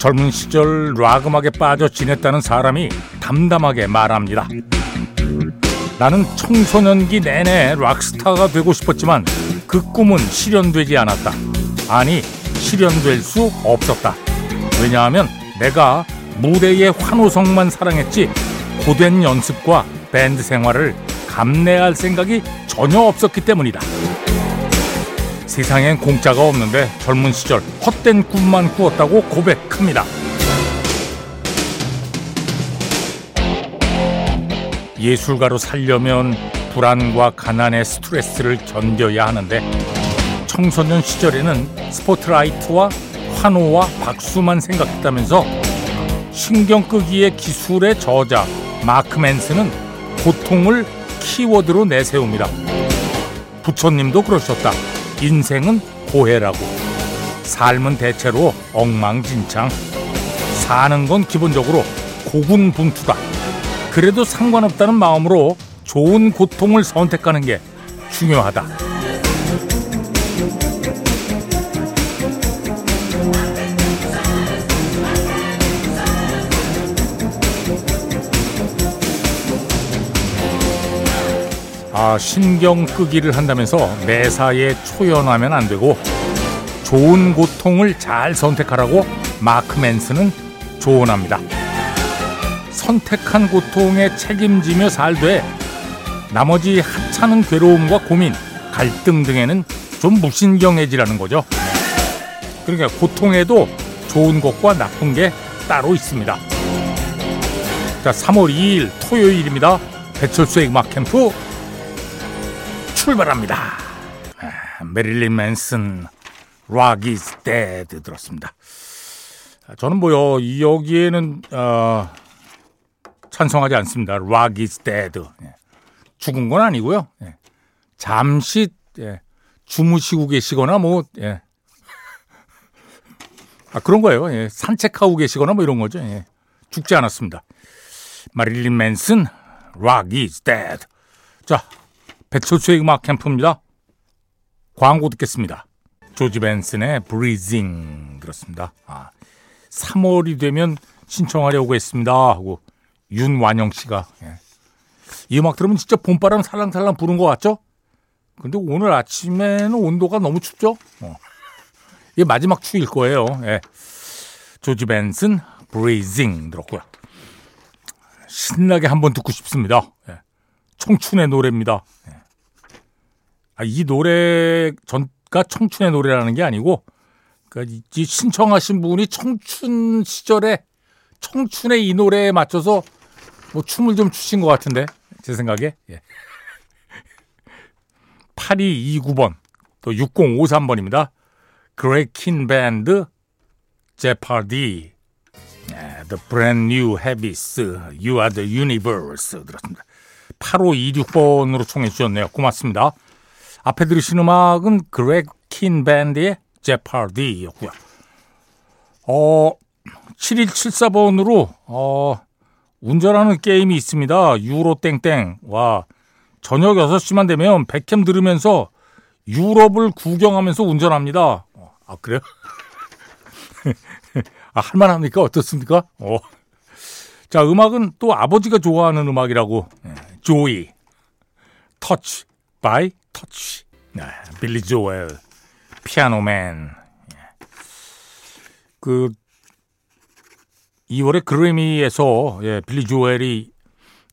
젊은 시절 락 음악에 빠져 지냈다는 사람이 담담하게 말합니다. 나는 청소년기 내내 락스타가 되고 싶었지만 그 꿈은 실현되지 않았다. 아니, 실현될 수 없었다. 왜냐하면 내가 무대의 환호성만 사랑했지 고된 연습과 밴드 생활을 감내할 생각이 전혀 없었기 때문이다. 세상엔 공짜가 없는데 젊은 시절 헛된 꿈만 꾸었다고 고백합니다. 예술가로 살려면 불안과 가난의 스트레스를 견뎌야 하는데 청소년 시절에는 스포트라이트와 환호와 박수만 생각했다면서 신경 끄기의 기술의 저자 마크 맨스는 고통을 키워드로 내세웁니다. 부처님도 그러셨다. 인생은 고해라고. 삶은 대체로 엉망진창. 사는 건 기본적으로 고군분투다. 그래도 상관없다는 마음으로 좋은 고통을 선택하는 게 중요하다. 아, 신경 끄기를 한다면서 매사에 초연하면 안 되고 좋은 고통을 잘 선택하라고 마크 맨스는 조언합니다. 선택한 고통에 책임지며 살되 나머지 하찮은 괴로움과 고민, 갈등 등에는 좀 무신경해지라는 거죠. 그러니까 고통에도 좋은 것과 나쁜 게 따로 있습니다. 자, 3월 2일 토요일입니다. 배철수의 음악 캠프 출발합니다. 아, 메릴린 맨슨 Rock is Dead 들었습니다. 저는 뭐요 여기에는 어, 찬성하지 않습니다. Rock is Dead 예. 죽은 건 아니고요. 예. 잠시 예. 주무시고 계시거나 뭐 예. 아 그런 거예요. 예. 산책하고 계시거나 뭐 이런 거죠. 예. 죽지 않았습니다. 마릴린 맨슨 Rock is Dead. 자 배철수의 음악 캠프입니다. 광고 듣겠습니다. 조지 벤슨의 브리징 들었습니다. 아, 3월이 되면 신청하려고 했습니다 하고 윤완영 씨가 예. 이 음악 들으면 진짜 봄바람 살랑살랑 부는 것 같죠? 근데 오늘 아침에는 온도가 너무 춥죠? 어. 이게 마지막 추일 거예요. 예. 조지 벤슨 브리징 들었고요. 신나게 한번 듣고 싶습니다. 예. 청춘의 노래입니다. 예. 아, 이 노래 전가 청춘의 노래라는 게 아니고 그러니까 이 신청하신 분이 청춘 시절에 청춘의 이 노래에 맞춰서 뭐 춤을 좀 추신 것 같은데 제 생각에 예. 8229번 또 6053번입니다. 그레이킨 밴드 제파디 The Brand New Habits You Are The Universe 들었습니다. 8526번으로 청해 주셨네요. 고맙습니다. 앞에 들으신 음악은 그렉 킨 밴드의 제파디였고요. 어, 7174번으로 어, 운전하는 게임이 있습니다. 유로 땡땡. 와. 저녁 6시만 되면 백캠 들으면서 유럽을 구경하면서 운전합니다. 아, 그래요? 아, 할만합니까? 어떻습니까? 어. 자, 음악은 또 아버지가 좋아하는 음악이라고. 조이. Touch by Touch. 네, 빌리 조엘. Piano Man. 그 2월에 그래미에서 예, 빌리 조엘이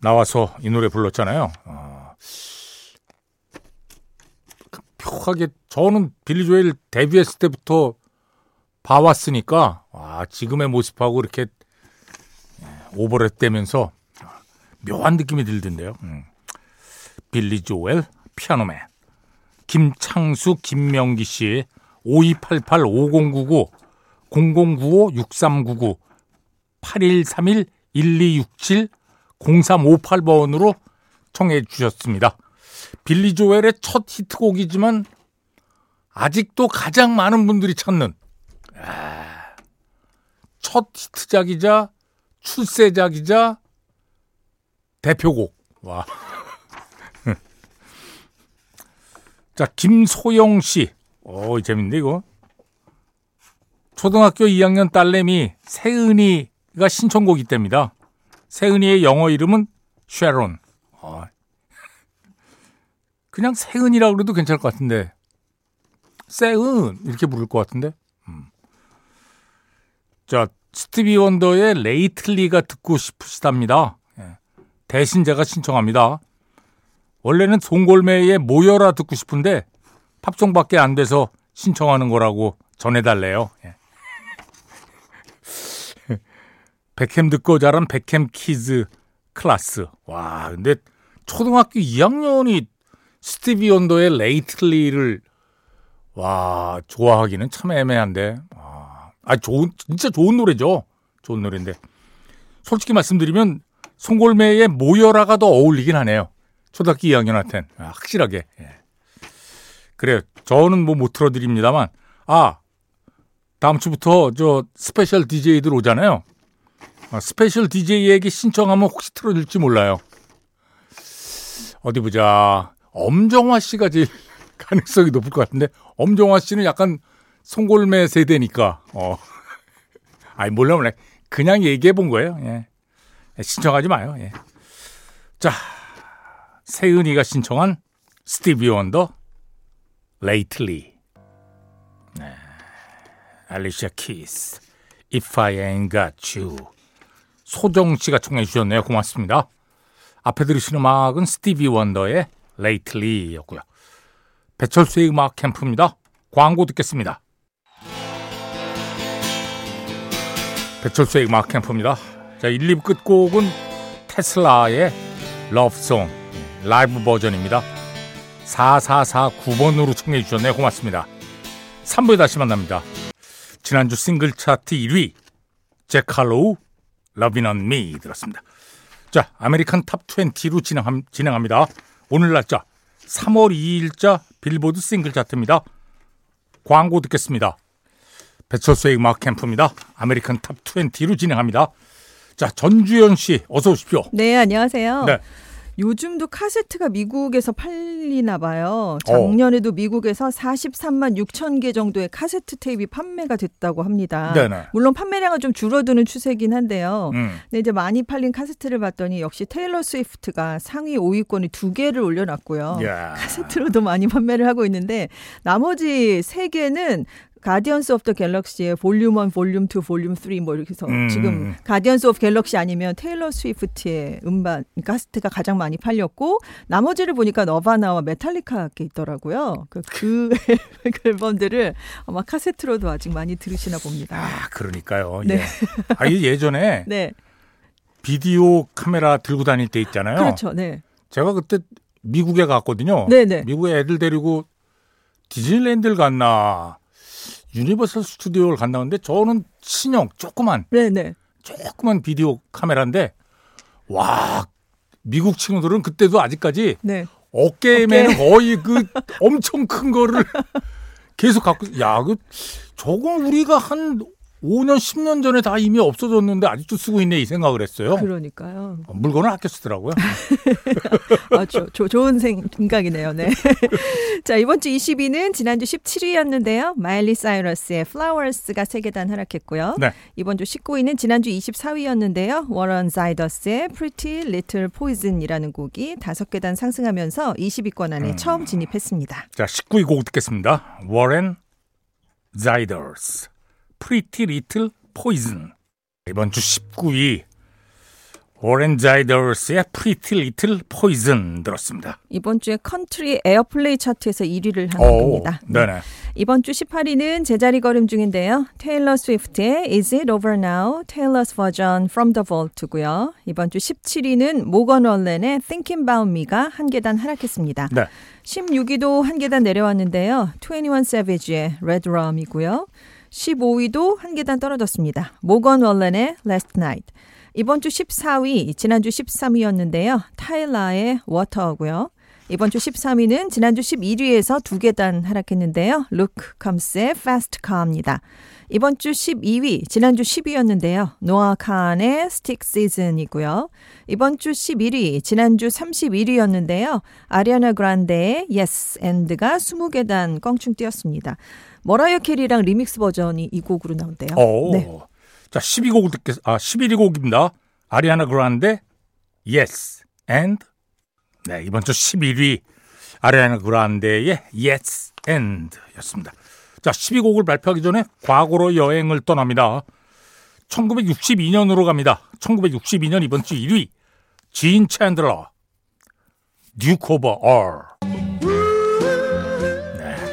나와서 이 노래 불렀잖아요. 어, 묘하게 저는 빌리 조엘 데뷔했을 때부터 봐왔으니까 와, 지금의 모습하고 이렇게 오버랩 되면서 묘한 느낌이 들던데요. 음. 빌리 조엘 피아노맨 김창수 김명기 씨 5288 5099 0095 6399 8131 1267 0358번으로 청해 주셨습니다. 빌리 조엘의 첫 히트곡이지만 아직도 가장 많은 분들이 찾는 아, 첫 히트작이자 출세작이자 대표곡. 와. 자, 김소영 씨. 오, 재밌는데, 이거. 초등학교 2학년 딸내미 세은이가 신청곡 이때입니다. 세은이의 영어 이름은 쉐론. 어. 그냥 세은이라고 그래도 괜찮을 것 같은데. 세은 이렇게 부를 것 같은데. 음. 자, 스티비 원더의 Lately가 듣고 싶으시답니다. 예. 대신 제가 신청합니다. 원래는 송골매의 모여라 듣고 싶은데 팝송밖에 안 돼서 신청하는 거라고 전해달래요. 예. 백캠 듣고 자란 백캠 kids class. 와, 근데 초등학교 2학년이 스티비 원더의 Lately를 와 좋아하기는 참 애매한데. 아, 아 좋은 진짜 좋은 노래죠. 좋은 노래인데 솔직히 말씀드리면 송골매의 모여라가 더 어울리긴 하네요. 초등학교 2학년한텐 아, 확실하게. 예. 그래요. 저는 뭐 못 틀어드립니다만 아 다음 주부터 저 스페셜 DJ들 오잖아요. 아, 스페셜 DJ에게 신청하면 혹시 틀어줄지 몰라요. 어디 보자. 엄정화 씨가 제일 가능성이 높을 것 같은데 엄정화 씨는 약간 송골매 세대니까 어. 아니 몰라 몰라. 그냥 얘기해 본 거예요. 예. 신청하지 마요. 예. 자, 세은이가 신청한 스티비 원더 Lately. 네. 알리샤 키스 If I Ain't Got You. 소정 씨가 청해 주셨네요. 고맙습니다. 앞에 들으신 음악은 스티비 원더의 Lately였고요. 배철수의 음악 캠프입니다. 광고 듣겠습니다. 배철수의 음악 캠프입니다. 자, 1, 2부 끝곡은 테슬라의 Love Song 라이브 버전입니다. 4449번으로 청해 주셨네요. 고맙습니다. 3부에 다시 만납니다. 지난주 싱글 차트 1위 제칼로우 러빈 언미 들었습니다. 자, American Top 20로 진행함, 진행합니다. 오늘 날짜 3월 2일자 빌보드 싱글 차트입니다. 광고 듣겠습니다. 배철수의 음악 캠프입니다. American Top 20로 진행합니다. 자, 전주현 씨 어서 오십시오. 네, 안녕하세요. 네. 요즘도 카세트가 미국에서 팔리나 봐요. 작년에도 미국에서 43만 6천 개 정도의 카세트 테이프 판매가 됐다고 합니다. 네네. 물론 판매량은 좀 줄어드는 추세긴 한데요. 음. 근데 이제 많이 팔린 카세트를 봤더니 역시 테일러 스위프트가 상위 5위권이 두 개를 올려놨고요. 야. 카세트로도 많이 판매를 하고 있는데 나머지 세 개는 Guardians of the Galaxy의 볼륨 1, 볼륨 2, 볼륨 3 뭐 이렇게 해서 음. 지금 Guardians of Galaxy 아니면 테일러 스위프트의 음반 카세트가 가장 많이 팔렸고 나머지를 보니까 너바나와 메탈리카 게 있더라고요. 그, 그, 그 앨범들을 아마 카세트로도 아직 많이 들으시나 봅니다. 아, 그러니까요. 네. 예. 아, 이 예전에 네. 비디오 카메라 들고 다닐 때 있잖아요. 그렇죠. 네. 제가 그때 미국에 갔거든요. 네, 네. 미국에 애들 데리고 디즈니랜드를 갔나 유니버설 스튜디오를 근데 저는 신형 조그만 네, 네. 조그만 비디오 카메라인데 와 미국 친구들은 그때도 아직까지 네. 어깨에는 거의 그 엄청 큰 거를 계속 갖고 야 그 저건 우리가 한 5년 10년 전에 다 이미 없어졌는데 아직도 쓰고 있네 이 생각을 했어요. 그러니까요. 어, 물건을 아껴 쓰더라고요. 아, 조, 조, 좋은 생각이네요. 네. 자, 이번 주 20위는 지난주 17위였는데요. 마일리 사이러스의 Flowers가 세계단 하락했고요. 네. 이번 주 19위는 지난주 24위였는데요. 워런 자이더스의 Pretty Little Poison이라는 곡이 다섯 계단 상승하면서 20위권 안에 처음 진입했습니다. 자 19위 곡 듣겠습니다. 워렌 자이더스 Pretty Little Poison 이번 주 19위 워렌 자이더스의 Pretty Little Poison 들었습니다. 이번 주에 컨트리 Airplay 차트에서 1위를 한 오, 곡입니다. 네네. 이번 주 18위는 제자리 걸음 중인데요. 테일러 스위프트의 Is It Over Now? Taylor's Version From the Vault고요. 이번 주 17위는 모건 월렌의 Thinking About Me가 한 계단 하락했습니다. 네. 16위도 한 계단 내려왔는데요. 21 Savage의 Red Rum이고요. 15위도 한 계단 떨어졌습니다. 모건 월렌의 Last Night. 이번 주 14위, 지난주 13위였는데요. 타일라의 Water고요. 이번 주 13위는 지난주 11위에서 두 계단 하락했는데요. 루크 컴스의 Fast Car입니다. 이번 주 12위, 지난주 10위였는데요. 노아 칸의 Stick Season이고요. 이번 주 11위, 지난주 31위였는데요. 아리아나 그란데의 Yes And가 20계단 껑충 뛰었습니다. 머라이어 캐리랑 리믹스 버전이 이 곡으로 나온대요. 오. 네. 자, 10위 곡을 듣겠, 아, 11위 곡입니다. 아리아나 그란데, Yes, and. 네, 이번 주 11위. 아리아나 그란데의 Yes, and 였습니다. 자, 10위 곡을 발표하기 전에 과거로 여행을 떠납니다. 1962년으로 갑니다. 1962년 이번 주 1위. 진 챈들러. 오버 얼.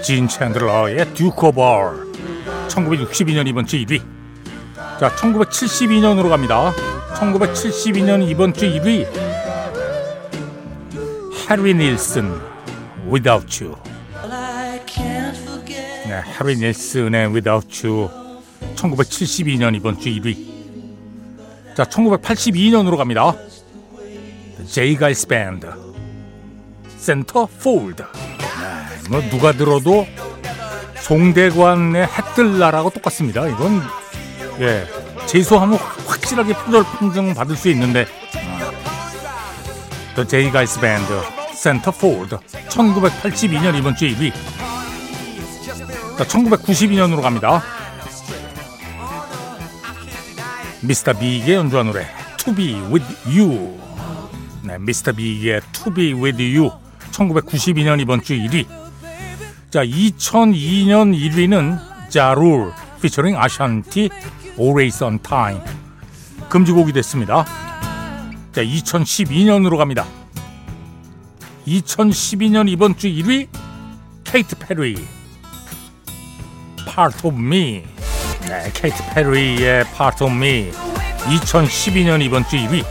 네, 진 챈들러의 듀크 오버 얼. 1962년 이번 주 1위. 자, 1972년으로 갑니다. 1972년 이번 주 1위. 해리 닐슨, Without You. 네, 해리 닐슨의 Without You. 1972년 이번 주 1위. 자, 1982년으로 갑니다. 제이 가일스 밴드. Centerfold. 네, 뭐 누가 들어도 송대관의 해뜰날하고 똑같습니다. 이건 예 제소하면 확실하게 표절 판정 받을 수 있는데. 더 제이 가일스 밴드 Centerfold 1982년 이번 주 1위. 자 1992년으로 갑니다. 미스터 빅의 연주한 노래 To Be With You. 네 미스터 빅의 To Be With You. 1992년 이번 주 1위 자 2002년 1위는 자룰 피처링 아샨티 Always on Time 금지곡이 됐습니다. 자 2012년으로 갑니다. 2012년 이번 주 1위 케이트 페리 Part of Me 네, 케이트 페리의 Part of Me 2012년 이번 주 1위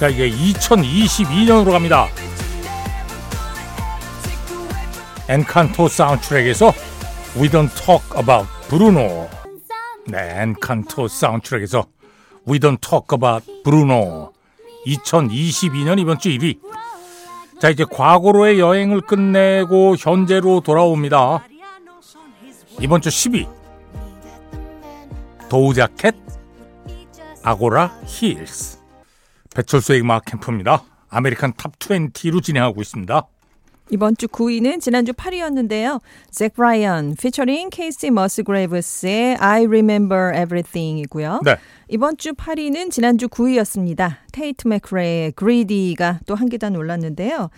자 이게 2022년으로 갑니다. 엔칸토 사운드트랙에서 We Don't Talk About Bruno. 네, 엔칸토 사운드트랙에서 We Don't Talk About Bruno. 2022년 이번 주 1위. 자 이제 과거로의 여행을 끝내고 현재로 돌아옵니다. 이번 주 10위. 도자 캣 Agora Hills. 배철수의 음악 캠프입니다. American Top 20로 진행하고 있습니다 이번 주 9위는 지난주 8위였는데요. 잭 브라이언 피처링 케이시 머스그레이브스의 I Remember Everything이고요. 네. 이번 주 8위는 지난주 9위였습니다. 테이트 맥크레의 Greedy가 또 한 계단 올랐는데요.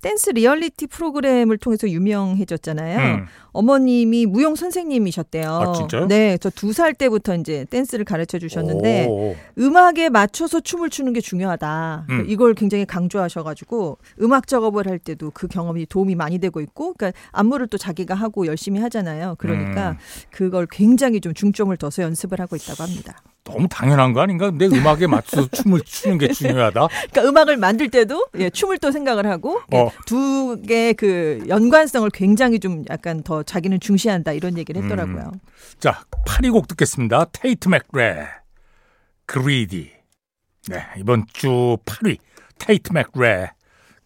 댄스 리얼리티 프로그램을 통해서 유명해졌잖아요. 음. 어머님이 무용 선생님이셨대요. 아, 진짜요? 네, 저 두 살 때부터 이제 댄스를 가르쳐 주셨는데 오. 음악에 맞춰서 춤을 추는 게 중요하다. 음. 이걸 굉장히 강조하셔가지고 음악 작업을 할 때도 그 경험이 도움이 많이 되고 있고, 그러니까 안무를 또 자기가 하고 열심히 하잖아요. 그러니까 음. 그걸 굉장히 좀 중점을 둬서 연습을 하고 있다고 합니다. 너무 당연한 거 아닌가? 내 음악에 맞춰서 춤을 추는 게 중요하다. 그러니까 음악을 만들 때도 예, 춤을 또 생각을 하고 어. 두 개의 그 연관성을 굉장히 좀 약간 더 자기는 중시한다 이런 얘기를 했더라고요. 자, 8위 곡 듣겠습니다. 테이트 맥레, Greedy. 네, 이번 주 8위 테이트 맥레,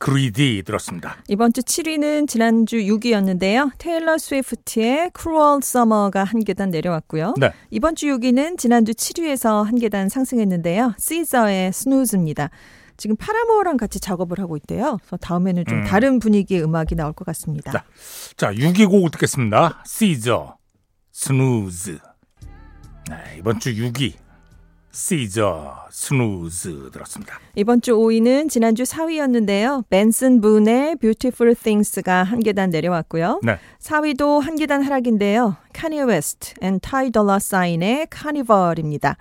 그리디 들었습니다. 이번 주 7위는 지난주 6위였는데요. 테일러 스위프트의 Cruel Summer가 한 계단 내려왔고요. 네. 이번 주 6위는 지난주 7위에서 한 계단 상승했는데요. 시저의 Snooze입니다. 지금 파라모어랑 같이 작업을 하고 있대요. 그래서 다음에는 좀 음. 다른 분위기의 음악이 나올 것 같습니다. 자. 자, 6위 곡 듣겠습니다. 시저, Snooze. 네, 이번 주 6위 시저, Snooze 들었습니다. 이번 주 5위는 지난주 4위였는데요. 벤슨 분의 Beautiful Things가 한 계단 내려왔고요. 네. 4위도 한 계단 하락인데요. 카니 웨스트 앤 타이 달러 사인의 Carnival입니다.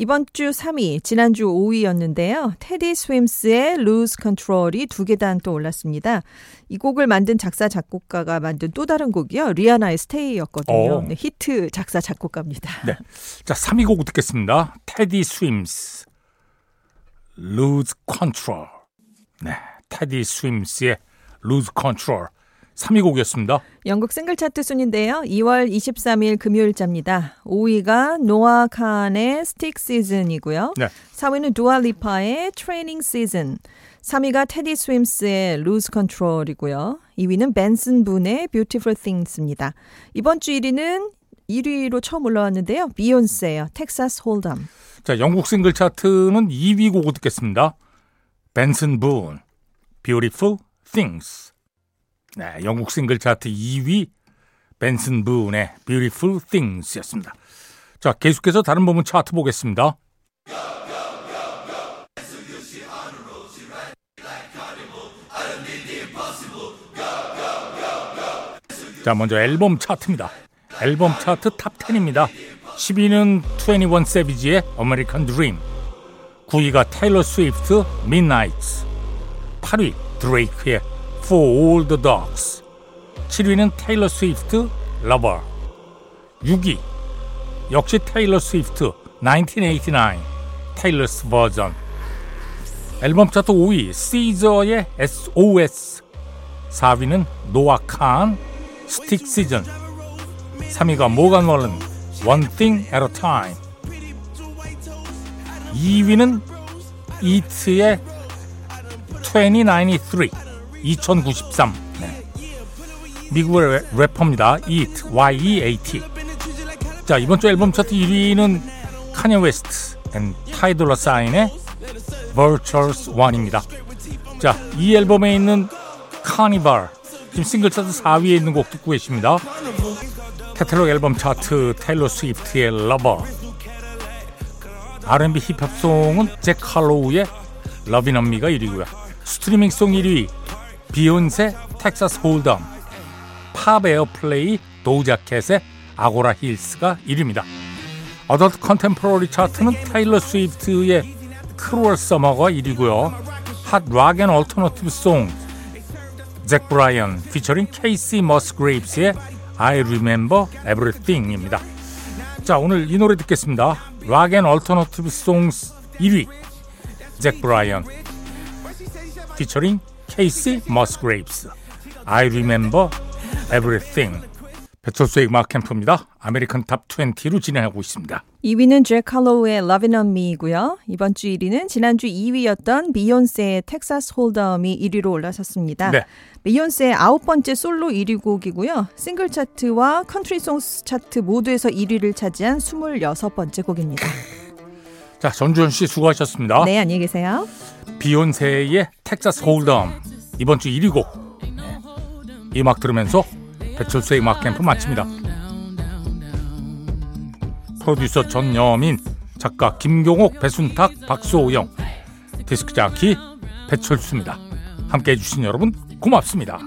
이번 주 3위, 지난주 5위였는데요. 테디 스윔스의 Lose Control이 두 계단 또 올랐습니다. 이 곡을 만든 작사 작곡가가 만든 또 다른 곡이요. 리아나의 Stay였거든요. 오. 네, 히트 작사 작곡가입니다. 네. 자, 3위 곡 듣겠습니다. 테디 스윔스, Lose Control. 네, 테디 스윔스의 Lose Control. 3위 곡이었습니다. 영국 싱글 차트 순인데요. 2월 23일 금요일자입니다. 5위가 노아 칸의 Stick Season이고요. 네. 4위는 두아 리파의 Training Season. 3위가 테디 스윔스의 Lose Control이고요. 2위는 벤슨 분의 Beautiful Things입니다. 이번 주 1위는 1위로 처음 올라왔는데요. 비욘세예요. Texas Hold 'Em. 자, 영국 싱글 차트는 2위 곡을 듣겠습니다. 벤슨 분, Beautiful Things. 네, 영국 싱글 차트 2위 벤슨 분의 Beautiful Things였습니다. 자, 계속해서 다른 부분 차트 보겠습니다. 자, 먼저 앨범 차트입니다. 앨범 차트 Top 10입니다. 10위는 21 세비지의 American Dream, 9위가 테일러 스위프트 Midnights, 8위 드레이크의 For All the Dogs, 7위는 테일러 스위프트 Lover, 6위. 역시 테일러 스위프트 1989 Taylor's Version 앨범 차트 5위 시저의 SOS 4위는 노아 칸 Stick Season 3위가 모간 월런 One Thing at a Time. 2위는 이트의 2093 2093 네. 미국의 래퍼입니다. 이트 Y-E-A-T 자 이번 주 앨범 차트 1위는 카니 웨스트 앤 타이 달러 사인의 Vultures One입니다. 자 이 앨범에 있는 카니발 지금 싱글 차트 4위에 있는 곡 듣고 계십니다. Catalog 앨범 차트 테일러 스위프트의 Lover R&B 힙합송은 잭 칼로우의 러빈 언미가 1위고요. streaming song 1위 비욘세 Texas Hold 'Em 팝 airplay 도자 캣의 Agora Hills가 1위입니다. Adult Contemporary 차트는 타일러 스위프트의 Cruel Summer가 1위고요. Hot Rock & Alternative Song 잭 브라이언 피처링 케이시 머스그레이브스의 I Remember Everything입니다. 자 오늘 이 노래 듣겠습니다. Rock & Alternative Songs 1위 잭 브라이언 피처링 케이시 머스그레이브스 I Remember Everything 배철수의 음악 캠프입니다. American Top 20로 진행하고 있습니다. 2위는 잭 칼로우의 Lovin' on Me이고요. 이번 주 1위는 지난주 2위였던 비욘세의 Texas Hold 'Em이 1위로 올라섰습니다. 네. 비욘세의 아홉 번째 솔로 1위 곡이고요. 싱글 차트와 Country Songs 차트 모두에서 1위를 차지한 26번째 곡입니다. 자 전주현 씨 수고하셨습니다. 네, 안녕히 계세요. 비욘세의 텍사스 홀덤 이번 주 1위 곡. 네. 이 음악 들으면서 배철수의 음악 캠프 마칩니다. 프로듀서 전여민, 작가 김경옥, 배순탁, 박수호영, 디스크 자키 배철수입니다. 함께해 주신 여러분 고맙습니다.